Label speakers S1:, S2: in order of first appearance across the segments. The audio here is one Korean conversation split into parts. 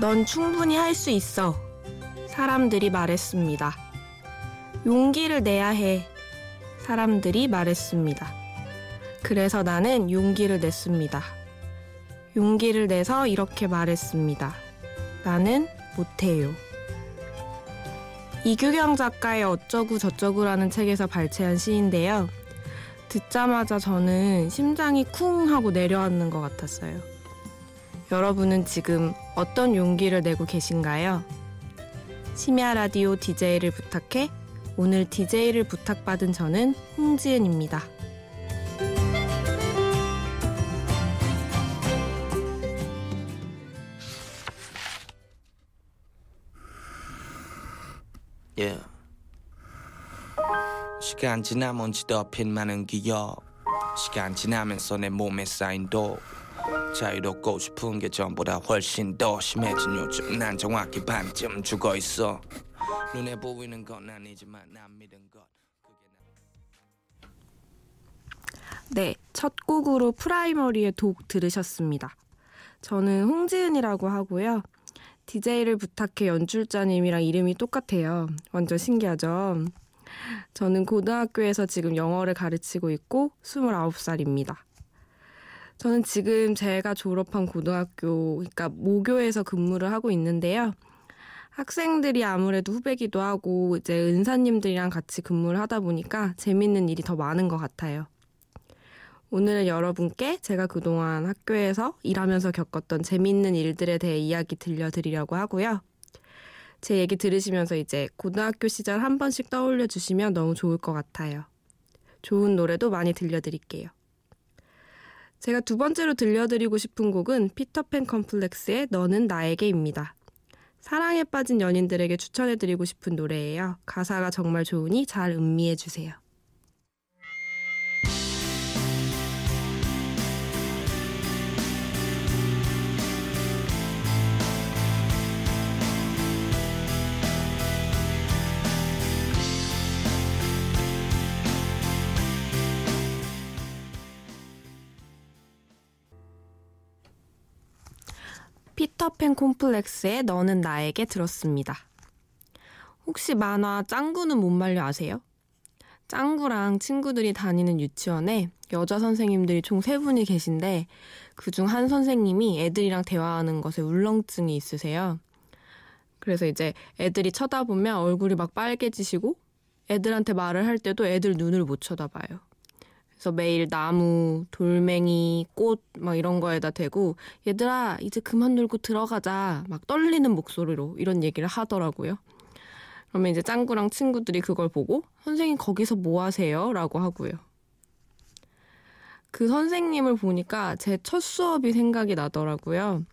S1: 넌 충분히 할 수 있어. 사람들이 말했습니다. 용기를 내야 해. 사람들이 말했습니다. 그래서 나는 용기를 냈습니다. 용기를 내서 이렇게 말했습니다. 나는 못해요. 이규경 작가의 어쩌구 저쩌구라는 책에서 발췌한 시인데요. 듣자마자 저는 심장이 쿵 하고 내려앉는 것 같았어요. 여러분은 지금 어떤 용기를 내고 계신가요? 심야 라디오 DJ를 부탁해 오늘 DJ를 부탁받은 저는 홍지은입니다.
S2: 예. 시간 지나면 지덮인 많은 기억 시간 지나면서 내 몸에 쌓인 독 자유롭고 싶은 게 전보다 훨씬 더 심해진 요즘 난 정확히 반쯤 죽어 있어 눈에 보이는 건 아니지만 난 믿은 것 그게 나...
S1: 네, 첫 곡으로 프라이머리의 독 들으셨습니다. 저는 홍지은이라고 하고요. DJ를 부탁해 연출자님이랑 이름이 똑같아요. 완전 신기하죠? 저는 고등학교에서 지금 영어를 가르치고 있고 29살입니다. 저는 지금 제가 졸업한 고등학교, 그러니까 모교에서 근무를 하고 있는데요. 학생들이 아무래도 후배기도 하고 이제 은사님들이랑 같이 근무를 하다 보니까 재밌는 일이 더 많은 것 같아요. 오늘은 여러분께 제가 그동안 학교에서 일하면서 겪었던 재밌는 일들에 대해 이야기 들려드리려고 하고요. 제 얘기 들으시면서 이제 고등학교 시절 한 번씩 떠올려 주시면 너무 좋을 것 같아요. 좋은 노래도 많이 들려드릴게요. 제가 두 번째로 들려드리고 싶은 곡은 피터팬 컴플렉스의 너는 나에게입니다. 사랑에 빠진 연인들에게 추천해드리고 싶은 노래예요. 가사가 정말 좋으니 잘 음미해주세요. 피터팬 콤플렉스의 너는 나에게 들었습니다. 혹시 만화 짱구는 못 말려 아세요? 짱구랑 친구들이 다니는 유치원에 여자 선생님들이 총 세 분이 계신데 그중 한 선생님이 애들이랑 대화하는 것에 울렁증이 있으세요. 그래서 이제 애들이 쳐다보면 얼굴이 막 빨개지시고 애들한테 말을 할 때도 애들 눈을 못 쳐다봐요. 그래서 매일 나무, 돌멩이, 꽃 막 이런 거에다 대고 얘들아 이제 그만 놀고 들어가자 막 떨리는 목소리로 이런 얘기를 하더라고요. 그러면 이제 짱구랑 친구들이 그걸 보고 선생님 거기서 뭐 하세요? 라고 하고요. 그 선생님을 보니까 제 첫 수업이 생각이 나더라고요.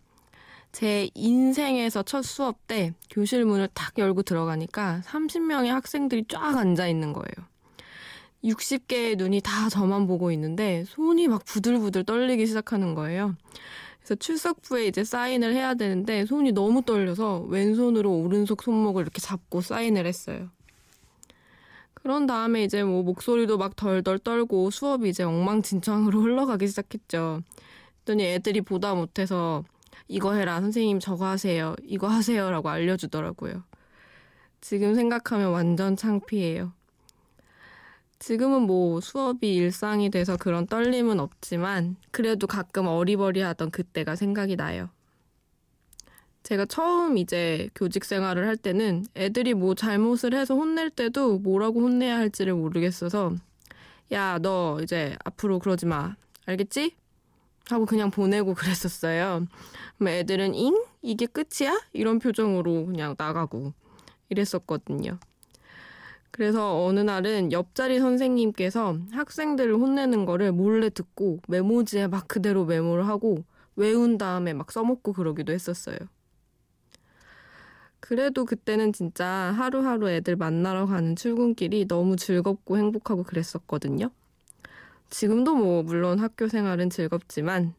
S1: 제 인생에서 첫 수업 때 교실 문을 탁 열고 들어가니까 30명의 학생들이 쫙 앉아 있는 거예요. 60개의 눈이 다 저만 보고 있는데 손이 막 부들부들 떨리기 시작하는 거예요. 그래서 출석부에 이제 사인을 해야 되는데 손이 너무 떨려서 왼손으로 오른손 손목을 이렇게 잡고 사인을 했어요. 그런 다음에 이제 뭐 목소리도 막 덜덜 떨고 수업이 이제 엉망진창으로 흘러가기 시작했죠. 그랬더니 애들이 보다 못해서 이거 해라 선생님 저거 하세요 이거 하세요라고 알려주더라고요. 지금 생각하면 완전 창피해요. 지금은 뭐 수업이 일상이 돼서 그런 떨림은 없지만 그래도 가끔 어리버리하던 그때가 생각이 나요. 제가 처음 이제 교직 생활을 할 때는 애들이 뭐 잘못을 해서 혼낼 때도 뭐라고 혼내야 할지를 모르겠어서 야, 너 이제 앞으로 그러지 마. 알겠지? 하고 그냥 보내고 그랬었어요. 애들은 잉? 이게 끝이야? 이런 표정으로 그냥 나가고 이랬었거든요. 그래서 어느 날은 옆자리 선생님께서 학생들을 혼내는 거를 몰래 듣고 메모지에 막 그대로 메모를 하고 외운 다음에 막 써먹고 그러기도 했었어요. 그래도 그때는 진짜 하루하루 애들 만나러 가는 출근길이 너무 즐겁고 행복하고 그랬었거든요. 지금도 뭐 물론 학교 생활은 즐겁지만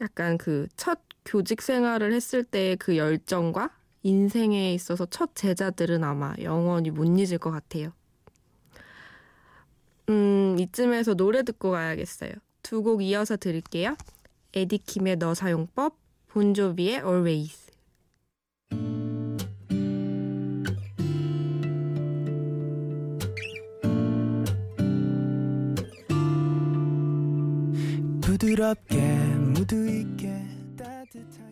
S1: 약간 그 첫 교직 생활을 했을 때의 그 열정과 인생에 있어서 첫 제자들은 아마 영원히 못 잊을 것 같아요. 음, 이쯤에서 노래 듣고 가야겠어요. 두 곡 이어서 들을게요. 에디킴의 너 사용법, 본조비의 Always.
S3: 부드럽게 무드 있게 따뜻한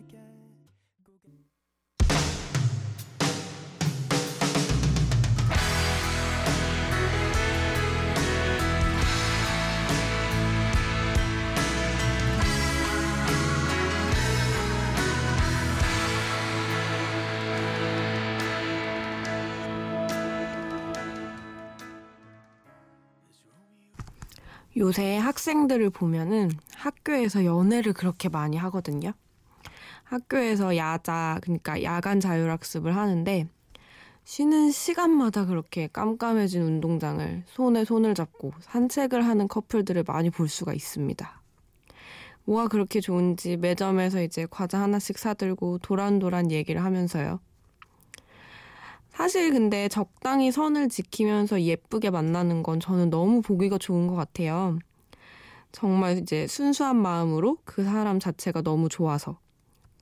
S1: 요새 학생들을 보면은 학교에서 연애를 그렇게 많이 하거든요. 학교에서 야자, 그러니까 야간 자율학습을 하는데 쉬는 시간마다 그렇게 깜깜해진 운동장을 손에 손을 잡고 산책을 하는 커플들을 많이 볼 수가 있습니다. 뭐가 그렇게 좋은지 매점에서 이제 과자 하나씩 사들고 도란도란 얘기를 하면서요. 사실 근데 적당히 선을 지키면서 예쁘게 만나는 건 저는 너무 보기가 좋은 것 같아요. 정말 이제 순수한 마음으로 그 사람 자체가 너무 좋아서.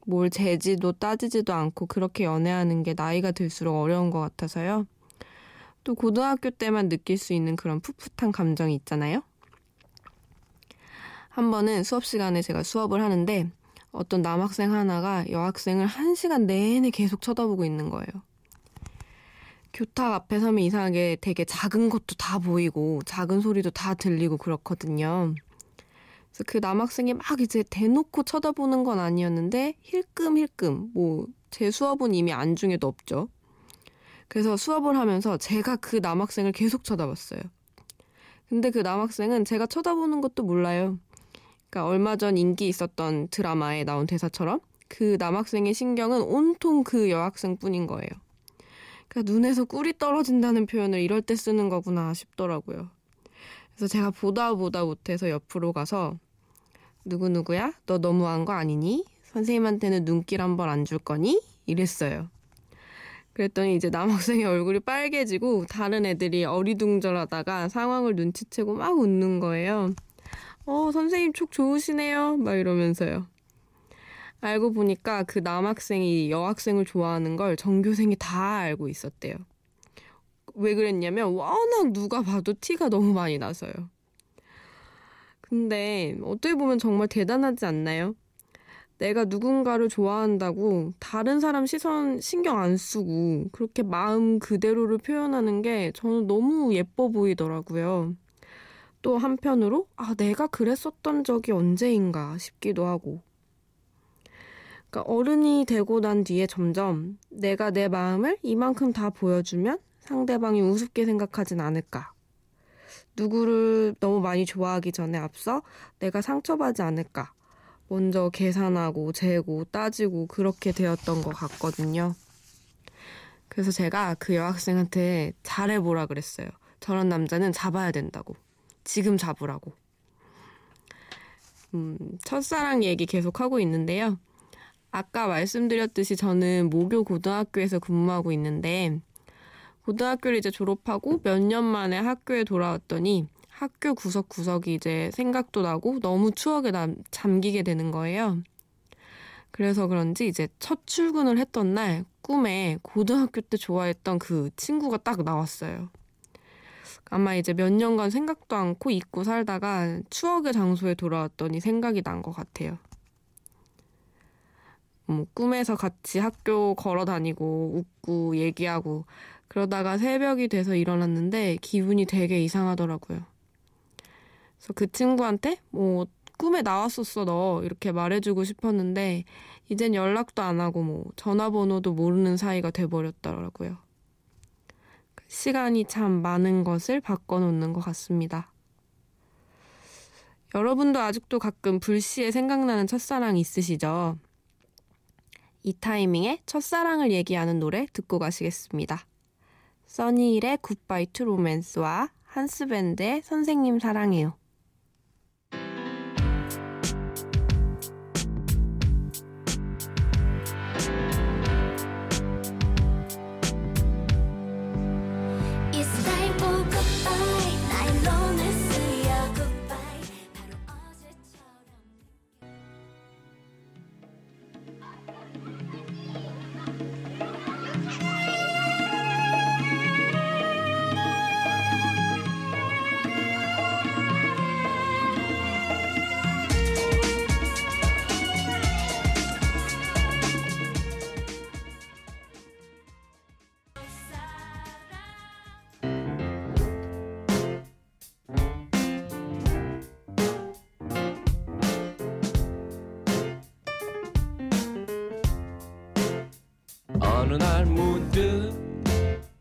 S1: 뭘 재지도 따지지도 않고 그렇게 연애하는 게 나이가 들수록 어려운 것 같아서요. 또 고등학교 때만 느낄 수 있는 그런 풋풋한 감정이 있잖아요. 한 번은 수업 시간에 제가 수업을 하는데 어떤 남학생 하나가 여학생을 한 시간 내내 계속 쳐다보고 있는 거예요. 교탁 앞에 서면 이상하게 되게 작은 것도 다 보이고 작은 소리도 다 들리고 그렇거든요. 그래서 그 남학생이 막 이제 대놓고 쳐다보는 건 아니었는데 힐끔힐끔 뭐 제 수업은 이미 안중에도 없죠. 그래서 수업을 하면서 제가 그 남학생을 계속 쳐다봤어요. 근데 그 남학생은 제가 쳐다보는 것도 몰라요. 그러니까 얼마 전 인기 있었던 드라마에 나온 대사처럼 그 남학생의 신경은 온통 그 여학생 뿐인 거예요. 그러니까 눈에서 꿀이 떨어진다는 표현을 이럴 때 쓰는 거구나 싶더라고요. 그래서 제가 보다 보다 못해서 옆으로 가서 누구누구야? 너 너무한 거 아니니? 선생님한테는 눈길 한 번 안 줄 거니? 이랬어요. 그랬더니 이제 남학생의 얼굴이 빨개지고 다른 애들이 어리둥절하다가 상황을 눈치채고 막 웃는 거예요. 어, 선생님 촉 좋으시네요. 막 이러면서요. 알고 보니까 그 남학생이 여학생을 좋아하는 걸 전교생이 다 알고 있었대요. 왜 그랬냐면 워낙 누가 봐도 티가 너무 많이 나서요. 근데 어떻게 보면 정말 대단하지 않나요? 내가 누군가를 좋아한다고 다른 사람 시선 신경 안 쓰고 그렇게 마음 그대로를 표현하는 게 저는 너무 예뻐 보이더라고요. 또 한편으로 아, 내가 그랬었던 적이 언제인가 싶기도 하고. 그러니까 어른이 되고 난 뒤에 점점 내가 내 마음을 이만큼 다 보여주면 상대방이 우습게 생각하진 않을까. 누구를 너무 많이 좋아하기 전에 앞서 내가 상처받지 않을까. 먼저 계산하고 재고 따지고 그렇게 되었던 것 같거든요. 그래서 제가 그 여학생한테 잘해보라 그랬어요. 저런 남자는 잡아야 된다고. 지금 잡으라고. 음, 첫사랑 얘기 계속 하고 있는데요. 아까 말씀드렸듯이 저는 모교 고등학교에서 근무하고 있는데 고등학교를 이제 졸업하고 몇 년 만에 학교에 돌아왔더니 학교 구석구석이 이제 생각도 나고 너무 추억에 남, 잠기게 되는 거예요. 그래서 그런지 이제 첫 출근을 했던 날 꿈에 고등학교 때 좋아했던 그 친구가 딱 나왔어요. 아마 이제 몇 년간 생각도 않고 잊고 살다가 추억의 장소에 돌아왔더니 생각이 난 것 같아요. 뭐 꿈에서 같이 학교 걸어 다니고 웃고 얘기하고 그러다가 새벽이 돼서 일어났는데 기분이 되게 이상하더라고요. 그래서 그 친구한테 뭐 꿈에 나왔었어 너 이렇게 말해주고 싶었는데 이젠 연락도 안 하고 뭐 전화번호도 모르는 사이가 돼버렸더라고요. 시간이 참 많은 것을 바꿔놓는 것 같습니다. 여러분도 아직도 가끔 불시에 생각나는 첫사랑 있으시죠? 이 타이밍에 첫사랑을 얘기하는 노래 듣고 가시겠습니다. 써니힐의 Goodbye to Romance와 한스밴드의 선생님 사랑해요.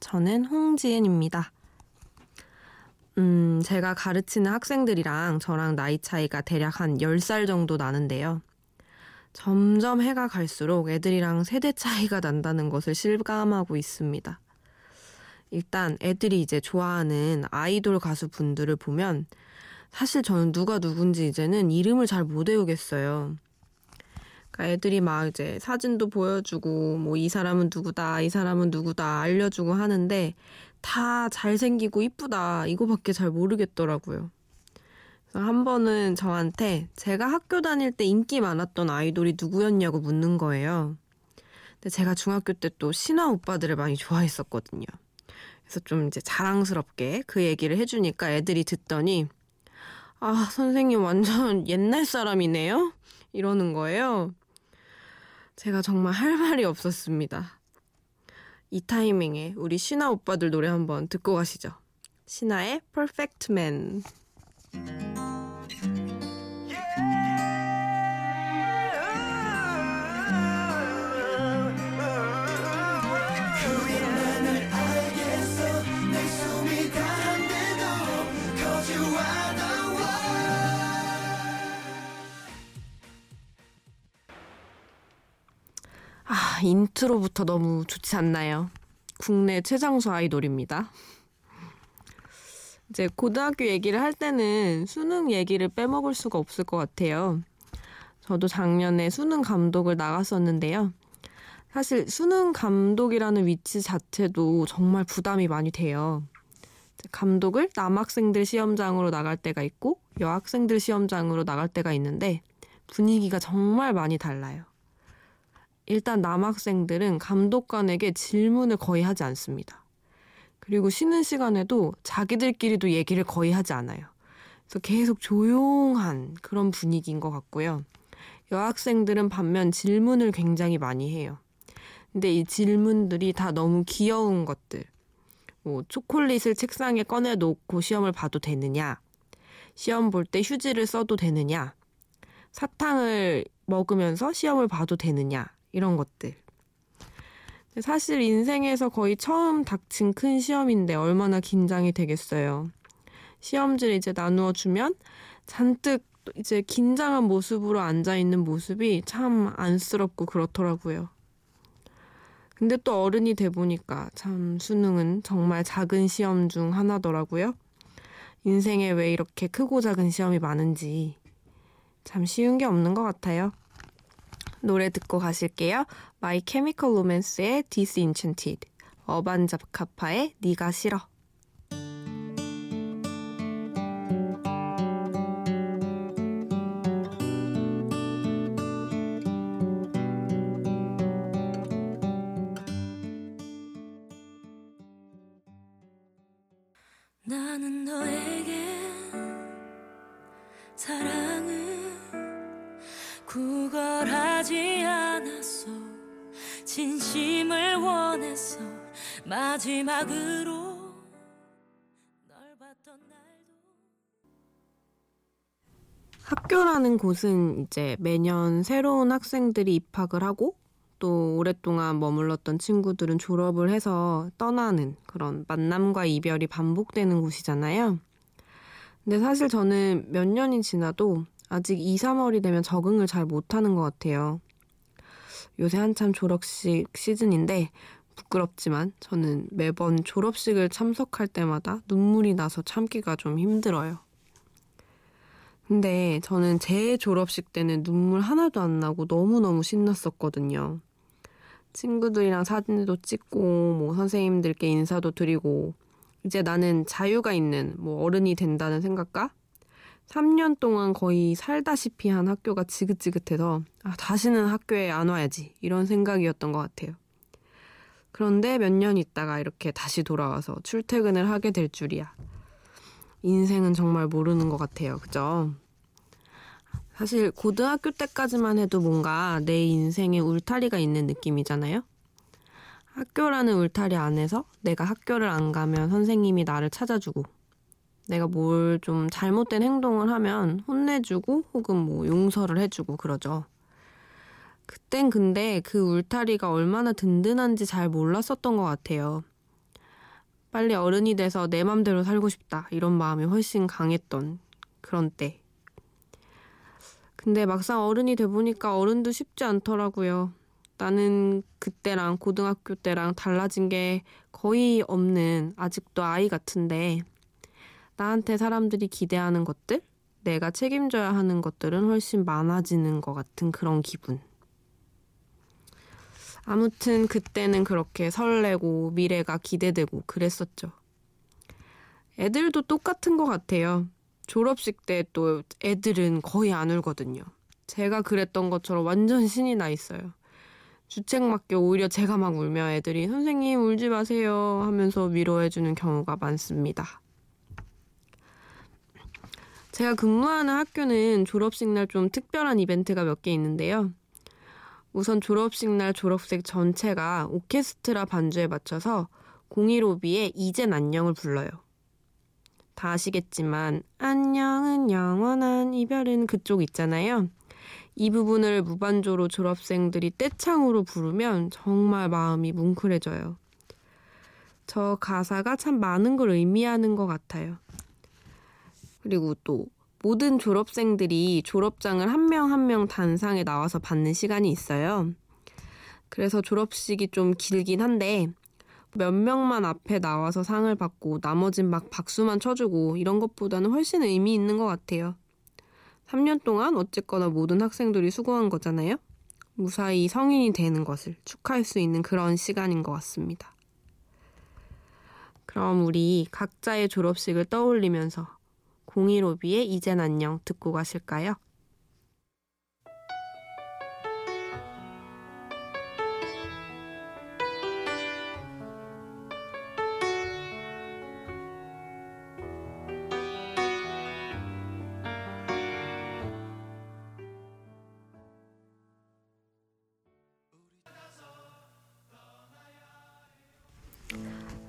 S1: 저는 홍지은입니다. 음, 제가 가르치는 학생들이랑 저랑 나이 차이가 대략 한 10살 정도 나는데요. 점점 해가 갈수록 애들이랑 세대 차이가 난다는 것을 실감하고 있습니다. 일단 애들이 이제 좋아하는 아이돌 가수 분들을 보면 사실 저는 누가 누군지 이제는 이름을 잘 못 외우겠어요. 그러니까 애들이 막 이제 사진도 보여주고 뭐 이 사람은 누구다 이 사람은 누구다 알려주고 하는데 다 잘생기고 이쁘다 이거밖에 잘 모르겠더라고요. 그래서 한 번은 저한테 제가 학교 다닐 때 인기 많았던 아이돌이 누구였냐고 묻는 거예요. 근데 제가 중학교 때 또 신화 오빠들을 많이 좋아했었거든요. 그래서 좀 이제 자랑스럽게 그 얘기를 해주니까 애들이 듣더니 아 선생님 완전 옛날 사람이네요 이러는 거예요. 제가 정말 할 말이 없었습니다. 이 타이밍에 우리 신화 오빠들 노래 한번 듣고 가시죠. 신화의 Perfect Man. 인트로부터 너무 좋지 않나요? 국내 최장수 아이돌입니다. 이제 고등학교 얘기를 할 때는 수능 얘기를 빼먹을 수가 없을 것 같아요. 저도 작년에 수능 감독을 나갔었는데요. 사실 수능 감독이라는 위치 자체도 정말 부담이 많이 돼요. 감독을 남학생들 시험장으로 나갈 때가 있고 여학생들 시험장으로 나갈 때가 있는데 분위기가 정말 많이 달라요. 일단 남학생들은 감독관에게 질문을 거의 하지 않습니다. 그리고 쉬는 시간에도 자기들끼리도 얘기를 거의 하지 않아요. 그래서 계속 조용한 그런 분위기인 것 같고요. 여학생들은 반면 질문을 굉장히 많이 해요. 근데 이 질문들이 다 너무 귀여운 것들. 뭐 초콜릿을 책상에 꺼내 놓고 시험을 봐도 되느냐? 시험 볼 때 휴지를 써도 되느냐? 사탕을 먹으면서 시험을 봐도 되느냐? 이런 것들. 사실 인생에서 거의 처음 닥친 큰 시험인데 얼마나 긴장이 되겠어요. 시험지를 이제 나누어 주면 잔뜩 이제 긴장한 모습으로 앉아 있는 모습이 참 안쓰럽고 그렇더라고요. 근데 또 어른이 돼 보니까 참 수능은 정말 작은 시험 중 하나더라고요. 인생에 왜 이렇게 크고 작은 시험이 많은지 참 쉬운 게 없는 것 같아요. 노래 듣고 가실게요. My Chemical Romance의 Disenchanted, 어반자카파의 네가 싫어.
S4: 나는 너에게 사랑을 구걸 하지 않았어 진심을 원했어 마지막으로 널 봤던 날도
S1: 학교라는 곳은 이제 매년 새로운 학생들이 입학을 하고 또 오랫동안 머물렀던 친구들은 졸업을 해서 떠나는 그런 만남과 이별이 반복되는 곳이잖아요. 근데 사실 저는 몇 년이 지나도 아직 2, 3월이 되면 적응을 잘 못하는 것 같아요. 요새 한참 졸업식 시즌인데 부끄럽지만 저는 매번 졸업식을 참석할 때마다 눈물이 나서 참기가 좀 힘들어요. 근데 저는 제 졸업식 때는 눈물 하나도 안 나고 너무너무 신났었거든요. 친구들이랑 사진도 찍고, 뭐 선생님들께 인사도 드리고, 이제 나는 자유가 있는 뭐 어른이 된다는 생각과 3년 동안 거의 살다시피 한 학교가 지긋지긋해서 아, 다시는 학교에 안 와야지 이런 생각이었던 것 같아요. 그런데 몇 년 있다가 이렇게 다시 돌아와서 출퇴근을 하게 될 줄이야. 인생은 정말 모르는 것 같아요. 그죠? 사실 고등학교 때까지만 해도 뭔가 내 인생에 울타리가 있는 느낌이잖아요. 학교라는 울타리 안에서 내가 학교를 안 가면 선생님이 나를 찾아주고 내가 뭘 좀 잘못된 행동을 하면 혼내주고 혹은 뭐 용서를 해주고 그러죠. 그땐 근데 그 울타리가 얼마나 든든한지 잘 몰랐었던 것 같아요. 빨리 어른이 돼서 내 맘대로 살고 싶다 이런 마음이 훨씬 강했던 그런 때. 근데 막상 어른이 돼 보니까 어른도 쉽지 않더라고요. 나는 그때랑 고등학교 때랑 달라진 게 거의 없는 아직도 아이 같은데 나한테 사람들이 기대하는 것들, 내가 책임져야 하는 것들은 훨씬 많아지는 것 같은 그런 기분. 아무튼 그때는 그렇게 설레고 미래가 기대되고 그랬었죠. 애들도 똑같은 것 같아요. 졸업식 때 또 애들은 거의 안 울거든요. 제가 그랬던 것처럼 완전 신이 나 있어요. 주책 맞게 오히려 제가 막 울면 애들이 선생님 울지 마세요 하면서 위로해주는 경우가 많습니다. 제가 근무하는 학교는 졸업식 날 좀 특별한 이벤트가 몇 개 있는데요. 우선 졸업식 날 졸업생 전체가 오케스트라 반주에 맞춰서 015B의 이젠 안녕을 불러요. 다 아시겠지만 안녕은 영원한 이별은 그쪽 있잖아요. 이 부분을 무반조로 졸업생들이 떼창으로 부르면 정말 마음이 뭉클해져요. 저 가사가 참 많은 걸 의미하는 것 같아요. 그리고 또 모든 졸업생들이 졸업장을 한 명 한 명 단상에 나와서 받는 시간이 있어요. 그래서 졸업식이 좀 길긴 한데 몇 명만 앞에 나와서 상을 받고 나머진 막 박수만 쳐주고 이런 것보다는 훨씬 의미 있는 것 같아요. 3년 동안 어쨌거나 모든 학생들이 수고한 거잖아요. 무사히 성인이 되는 것을 축하할 수 있는 그런 시간인 것 같습니다. 그럼 우리 각자의 졸업식을 떠올리면서 015B의 이젠 안녕 듣고 가실까요?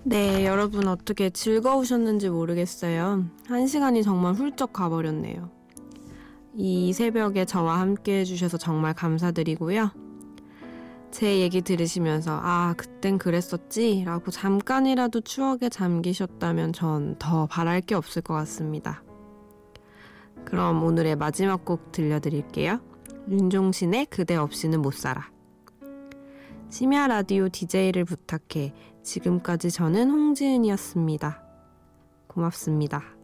S1: 네, 여러분 어떻게 즐거우셨는지 모르겠어요. 한 시간이 정말 훌쩍 가버렸네요. 이 새벽에 저와 함께 해주셔서 정말 감사드리고요. 제 얘기 들으시면서, 아, 그땐 그랬었지? 라고 잠깐이라도 추억에 잠기셨다면 전 더 바랄 게 없을 것 같습니다. 그럼 오늘의 마지막 곡 들려드릴게요. 윤종신의 그대 없이는 못 살아. 심야 라디오 DJ를 부탁해. 지금까지 저는 홍지은이었습니다. 고맙습니다.